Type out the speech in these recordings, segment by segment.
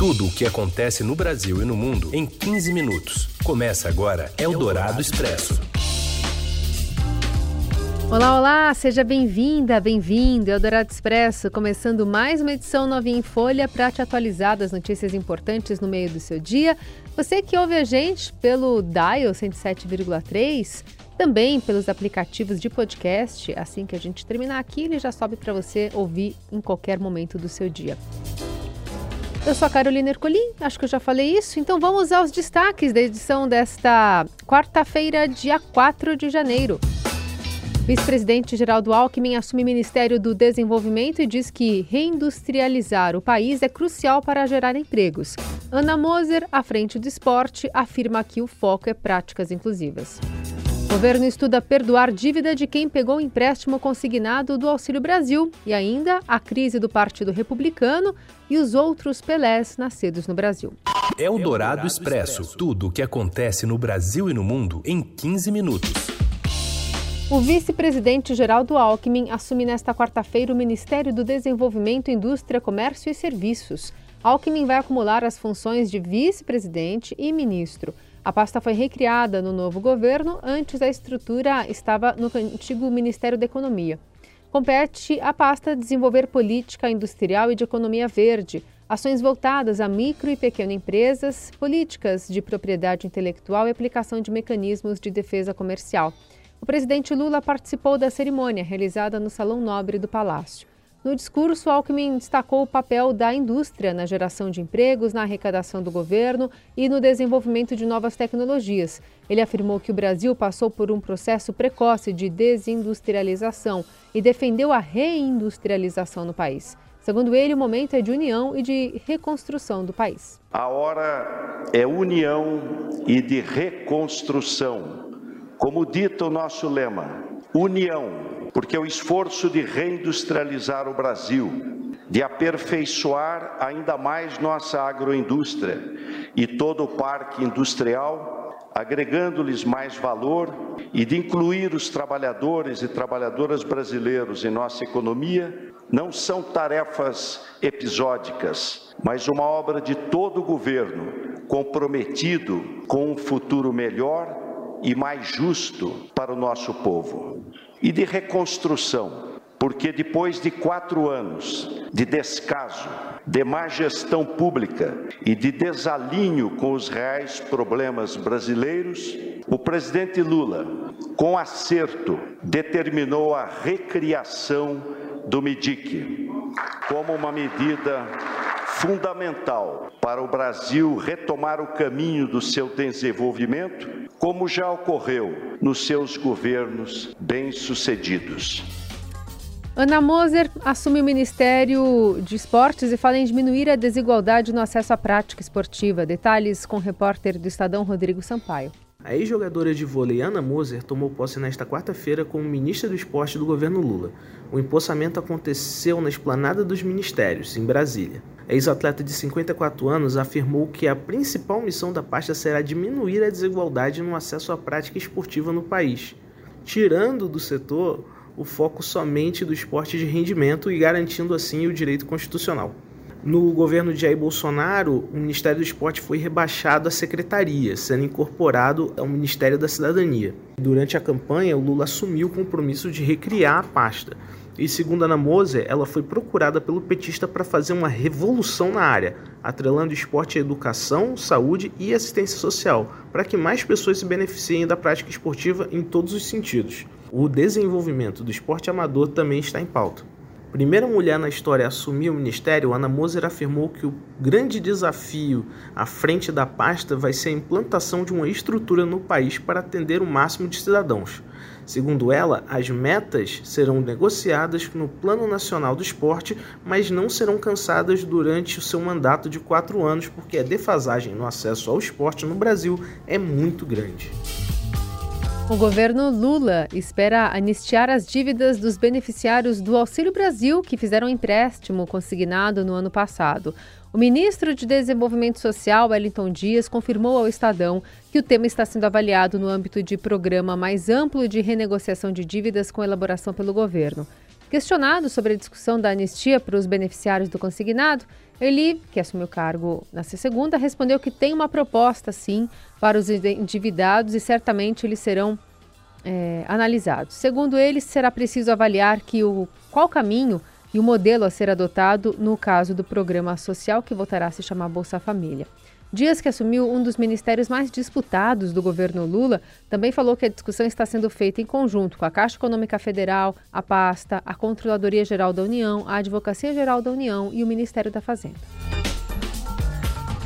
Tudo o que acontece no Brasil e no mundo em 15 minutos. Começa agora Eldorado Expresso. Olá, olá, seja bem-vinda, bem-vindo. Eldorado Expresso, começando mais uma edição novinha em folha para te atualizar das notícias importantes no meio do seu dia. Você que ouve a gente pelo Dial 107,3 também pelos aplicativos de podcast. Assim que a gente terminar aqui, ele já sobe para você ouvir em qualquer momento do seu dia. Eu sou a Carolina Ercolim, acho que eu já falei isso, então vamos aos destaques da edição desta quarta-feira, dia 4 de janeiro. Vice-presidente Geraldo Alckmin assume o Ministério do Desenvolvimento e diz que reindustrializar o país é crucial para gerar empregos. Ana Moser, à frente do esporte, afirma que o foco é práticas inclusivas. O governo estuda perdoar dívida de quem pegou empréstimo consignado do Auxílio Brasil e ainda a crise do Partido Republicano e os outros Pelés nascidos no Brasil. É o Dourado Expresso. Tudo o que acontece no Brasil e no mundo em 15 minutos. O vice-presidente Geraldo Alckmin assume nesta quarta-feira o Ministério do Desenvolvimento, Indústria, Comércio e Serviços. Alckmin vai acumular as funções de vice-presidente e ministro. A pasta foi recriada no novo governo, antes a estrutura estava no antigo Ministério da Economia. Compete à pasta desenvolver política industrial e de economia verde, ações voltadas a micro e pequenas empresas, políticas de propriedade intelectual e aplicação de mecanismos de defesa comercial. O presidente Lula participou da cerimônia realizada no Salão Nobre do Palácio. No discurso, Alckmin destacou o papel da indústria na geração de empregos, na arrecadação do governo e no desenvolvimento de novas tecnologias. Ele afirmou que o Brasil passou por um processo precoce de desindustrialização e defendeu a reindustrialização no país. Segundo ele, o momento é de união e de reconstrução do país. A hora é união e de reconstrução. Como dita o nosso lema, união porque o esforço de reindustrializar o Brasil, de aperfeiçoar ainda mais nossa agroindústria e todo o parque industrial, agregando-lhes mais valor e de incluir os trabalhadores e trabalhadoras brasileiros em nossa economia, não são tarefas episódicas, mas uma obra de todo o governo comprometido com um futuro melhor e mais justo para o nosso povo e de reconstrução, porque depois de quatro anos de descaso, de má gestão pública e de desalinho com os reais problemas brasileiros, o presidente Lula, com acerto, determinou a recriação do MIDIC como uma medida fundamental para o Brasil retomar o caminho do seu desenvolvimento como já ocorreu nos seus governos bem-sucedidos. Ana Moser assume o Ministério de Esportes e fala em diminuir a desigualdade no acesso à prática esportiva. Detalhes com o repórter do Estadão Rodrigo Sampaio. A ex-jogadora de vôlei Ana Moser tomou posse nesta quarta-feira como ministra do esporte do governo Lula. O empossamento aconteceu na esplanada dos ministérios, em Brasília. A ex-atleta de 54 anos afirmou que a principal missão da pasta será diminuir a desigualdade no acesso à prática esportiva no país, tirando do setor o foco somente do esporte de rendimento e garantindo assim o direito constitucional. No governo de Jair Bolsonaro, o Ministério do Esporte foi rebaixado à secretaria, sendo incorporado ao Ministério da Cidadania. Durante a campanha, o Lula assumiu o compromisso de recriar a pasta. E segundo Ana Moser, ela foi procurada pelo petista para fazer uma revolução na área, atrelando esporte à educação, saúde e assistência social, para que mais pessoas se beneficiem da prática esportiva em todos os sentidos. O desenvolvimento do esporte amador também está em pauta. Primeira mulher na história a assumir o ministério, Ana Moser afirmou que o grande desafio à frente da pasta vai ser a implantação de uma estrutura no país para atender o máximo de cidadãos. Segundo ela, as metas serão negociadas no Plano Nacional do Esporte, mas não serão cansadas durante o seu mandato de quatro anos, porque a defasagem no acesso ao esporte no Brasil é muito grande. O governo Lula espera anistiar as dívidas dos beneficiários do Auxílio Brasil que fizeram empréstimo consignado no ano passado. O ministro de Desenvolvimento Social, Wellington Dias, confirmou ao Estadão que o tema está sendo avaliado no âmbito de programa mais amplo de renegociação de dívidas com elaboração pelo governo. Questionado sobre a discussão da anistia para os beneficiários do consignado, ele, que assumiu o cargo nesta segunda, respondeu que tem uma proposta, sim, para os endividados e certamente eles serão é, analisados. Segundo ele, será preciso avaliar que o, qual caminho e o modelo a ser adotado no caso do programa social que voltará a se chamar Bolsa Família. Dias, que assumiu um dos ministérios mais disputados do governo Lula, também falou que a discussão está sendo feita em conjunto com a Caixa Econômica Federal, a pasta, a Controladoria Geral da União, a Advocacia Geral da União e o Ministério da Fazenda.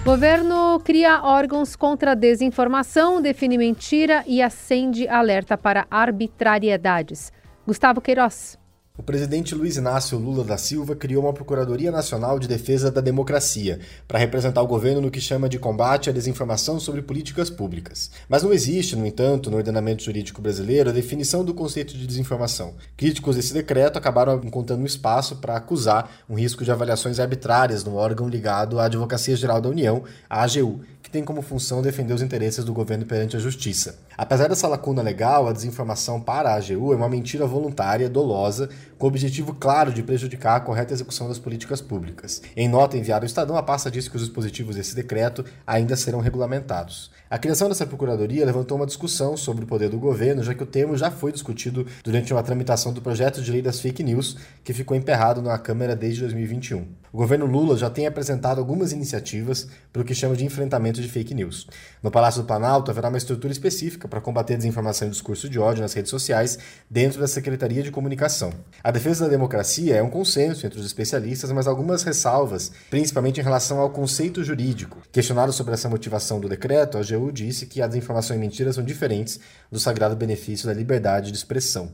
Governo cria órgãos contra a desinformação, define mentira e acende alerta para arbitrariedades. Gustavo Queiroz. O presidente Luiz Inácio Lula da Silva criou uma Procuradoria Nacional de Defesa da Democracia para representar o governo no que chama de combate à desinformação sobre políticas públicas. Mas não existe, no entanto, no ordenamento jurídico brasileiro a definição do conceito de desinformação. Críticos desse decreto acabaram encontrando espaço para acusar um risco de avaliações arbitrárias no órgão ligado à Advocacia Geral da União, a AGU, tem como função defender os interesses do governo perante a justiça. Apesar dessa lacuna legal, a desinformação para a AGU é uma mentira voluntária, dolosa, com o objetivo claro de prejudicar a correta execução das políticas públicas. Em nota enviada ao Estadão, a pasta diz que os dispositivos desse decreto ainda serão regulamentados. A criação dessa procuradoria levantou uma discussão sobre o poder do governo, já que o termo já foi discutido durante uma tramitação do projeto de lei das fake news, que ficou emperrado na Câmara desde 2021. O governo Lula já tem apresentado algumas iniciativas para o que chama de enfrentamento de fake news. No Palácio do Planalto haverá uma estrutura específica para combater a desinformação e discurso de ódio nas redes sociais dentro da Secretaria de Comunicação. A defesa da democracia é um consenso entre os especialistas, mas algumas ressalvas, principalmente em relação ao conceito jurídico. Questionado sobre essa motivação do decreto, a AGU disse que a desinformação e mentira são diferentes do sagrado benefício da liberdade de expressão.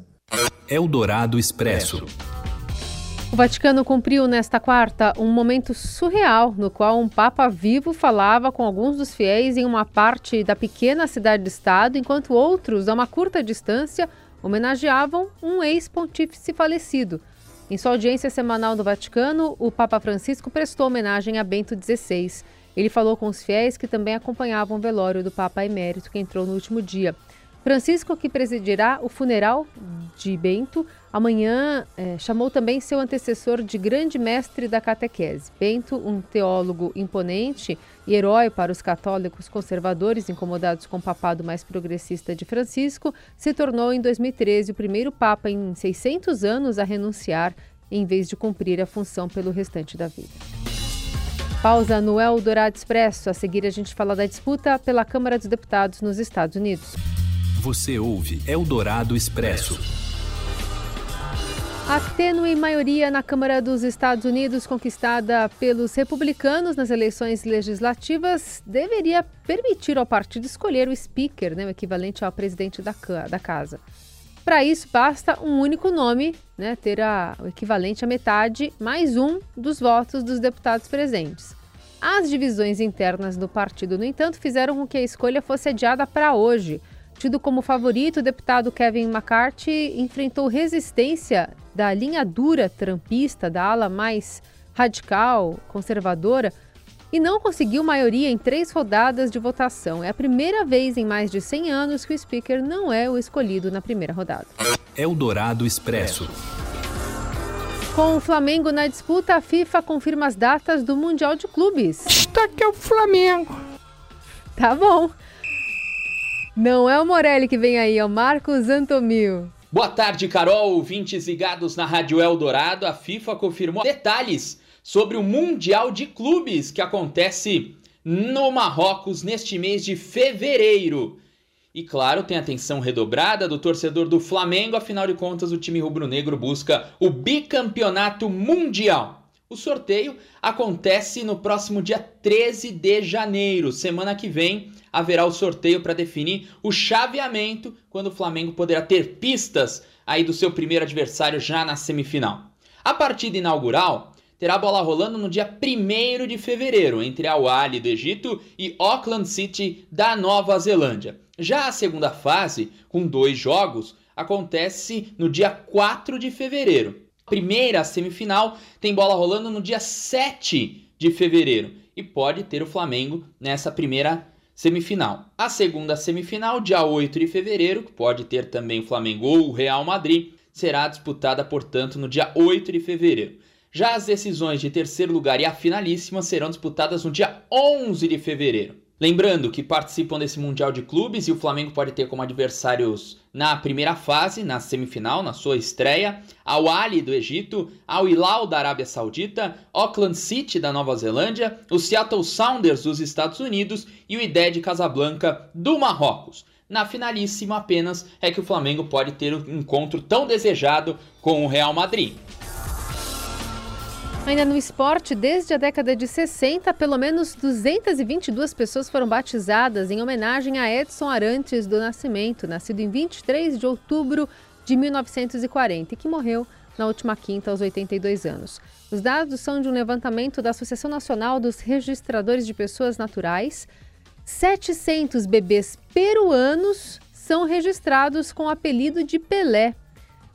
Eldorado Expresso. O Vaticano cumpriu nesta quarta um momento surreal no qual um Papa vivo falava com alguns dos fiéis em uma parte da pequena cidade-estado, enquanto outros, a uma curta distância, homenageavam um ex-pontífice falecido. Em sua audiência semanal no Vaticano, o Papa Francisco prestou homenagem a Bento XVI. Ele falou com os fiéis que também acompanhavam o velório do Papa Emérito, que entrou no último dia. Francisco, que presidirá o funeral de Bento, amanhã é, chamou também seu antecessor de grande mestre da catequese. Bento, um teólogo imponente e herói para os católicos conservadores incomodados com o papado mais progressista de Francisco, se tornou em 2013 o primeiro papa em 600 anos a renunciar em vez de cumprir a função pelo restante da vida. Pausa no Eldorado Expresso. A seguir, a gente fala da disputa pela Câmara dos Deputados nos Estados Unidos. Você ouve Eldorado Expresso. A tênue maioria na Câmara dos Estados Unidos, conquistada pelos republicanos nas eleições legislativas, deveria permitir ao partido escolher o speaker, né, o equivalente ao presidente da, da casa. Para isso, basta um único nome, né, ter a, o equivalente a metade, mais um dos votos dos deputados presentes. As divisões internas do partido, no entanto, fizeram com que a escolha fosse adiada para hoje Tido como favorito, o deputado Kevin McCarthy enfrentou resistência da linha dura trampista, da ala mais radical, conservadora, e não conseguiu maioria em três rodadas de votação. É a primeira vez em mais de 100 anos que o speaker não é o escolhido na primeira rodada. Eldorado Expresso. Com o Flamengo na disputa, a FIFA confirma as datas do Mundial de Clubes. Está aqui é o Flamengo. Tá bom. Não é o Morelli que vem aí, é o Marcos Antomil. Boa tarde, Carol, ouvintes ligados na Rádio Eldorado. A FIFA confirmou detalhes sobre o Mundial de Clubes que acontece no Marrocos neste mês de fevereiro. E claro, tem atenção redobrada do torcedor do Flamengo, afinal de contas, o time rubro-negro busca o bicampeonato mundial. O sorteio acontece no próximo dia 13 de janeiro, semana que vem haverá o sorteio para definir o chaveamento, quando o Flamengo poderá ter pistas aí do seu primeiro adversário já na semifinal. A partida inaugural terá bola rolando no dia 1 de fevereiro entre Al Ahly do Egito e Auckland City da Nova Zelândia. Já a segunda fase, com dois jogos, acontece no dia 4 de fevereiro. Primeira semifinal tem bola rolando no dia 7 de fevereiro e pode ter o Flamengo nessa primeira semifinal. A segunda semifinal, dia 8 de fevereiro, que pode ter também o Flamengo ou o Real Madrid, será disputada, portanto, no dia 8 de fevereiro. Já as decisões de terceiro lugar e a finalíssima serão disputadas no dia 11 de fevereiro. Lembrando que participam desse Mundial de Clubes e o Flamengo pode ter como adversários na primeira fase, na semifinal, na sua estreia, Al Ali do Egito, Al Hilal da Arábia Saudita, Auckland City da Nova Zelândia, o Seattle Sounders dos Estados Unidos e o IDE de Casablanca do Marrocos. Na finalíssima apenas é que o Flamengo pode ter um encontro tão desejado com o Real Madrid. Ainda no esporte, desde a década de 60, pelo menos 222 pessoas foram batizadas em homenagem a Edson Arantes do Nascimento, nascido em 23 de outubro de 1940 e que morreu na última quinta aos 82 anos. Os dados são de um levantamento da Associação Nacional dos Registradores de Pessoas Naturais. 700 bebês peruanos são registrados com o apelido de Pelé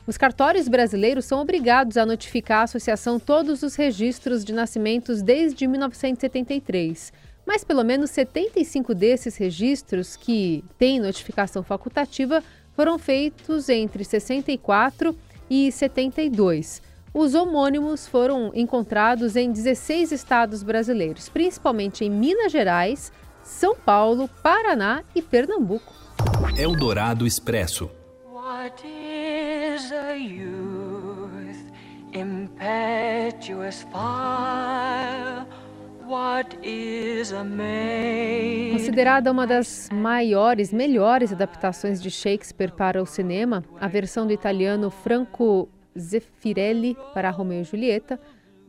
os cartórios brasileiros são obrigados a notificar à associação todos os registros de nascimentos desde 1973. Mas pelo menos 75 desses registros, que têm notificação facultativa, foram feitos entre 64 e 72. Os homônimos foram encontrados em 16 estados brasileiros, principalmente em Minas Gerais, São Paulo, Paraná e Pernambuco. Eldorado Expresso. What youth, impetuous fire? Considerada uma das maiores, melhores adaptações de Shakespeare para o cinema, a versão do italiano Franco Zeffirelli para Romeo e Julieta,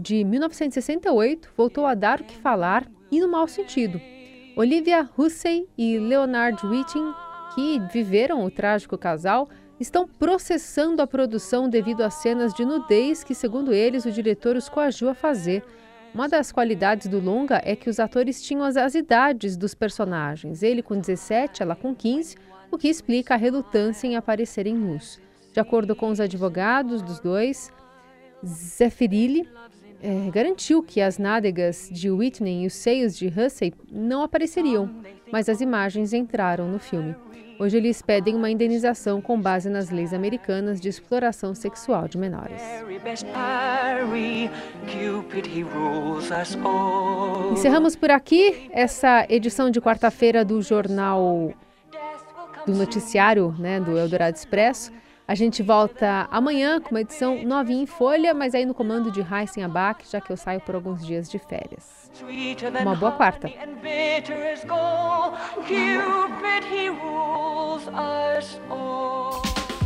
de 1968, voltou a dar o que falar e no mau sentido. Olivia Hussey e Leonard Whiting, que viveram o trágico casal, estão processando a produção devido a cenas de nudez que, segundo eles, o diretor os coagiu a fazer. Uma das qualidades do longa é que os atores tinham as, as idades dos personagens, ele com 17, ela com 15, o que explica a relutância em aparecerem nus. De acordo com os advogados dos dois, Zeffirelli é, garantiu que as nádegas de Whitney e os seios de Hussey não apareceriam, mas as imagens entraram no filme. Hoje eles pedem uma indenização com base nas leis americanas de exploração sexual de menores. Encerramos por aqui essa edição de quarta-feira do jornal do noticiário né, do Eldorado Expresso. A gente volta amanhã com uma edição novinha em folha, mas aí no comando de Heisen Abak, já que eu saio por alguns dias de férias. Uma boa quarta.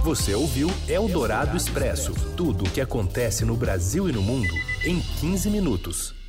Você ouviu Eldorado Expresso tudo o que acontece no Brasil e no mundo em 15 minutos.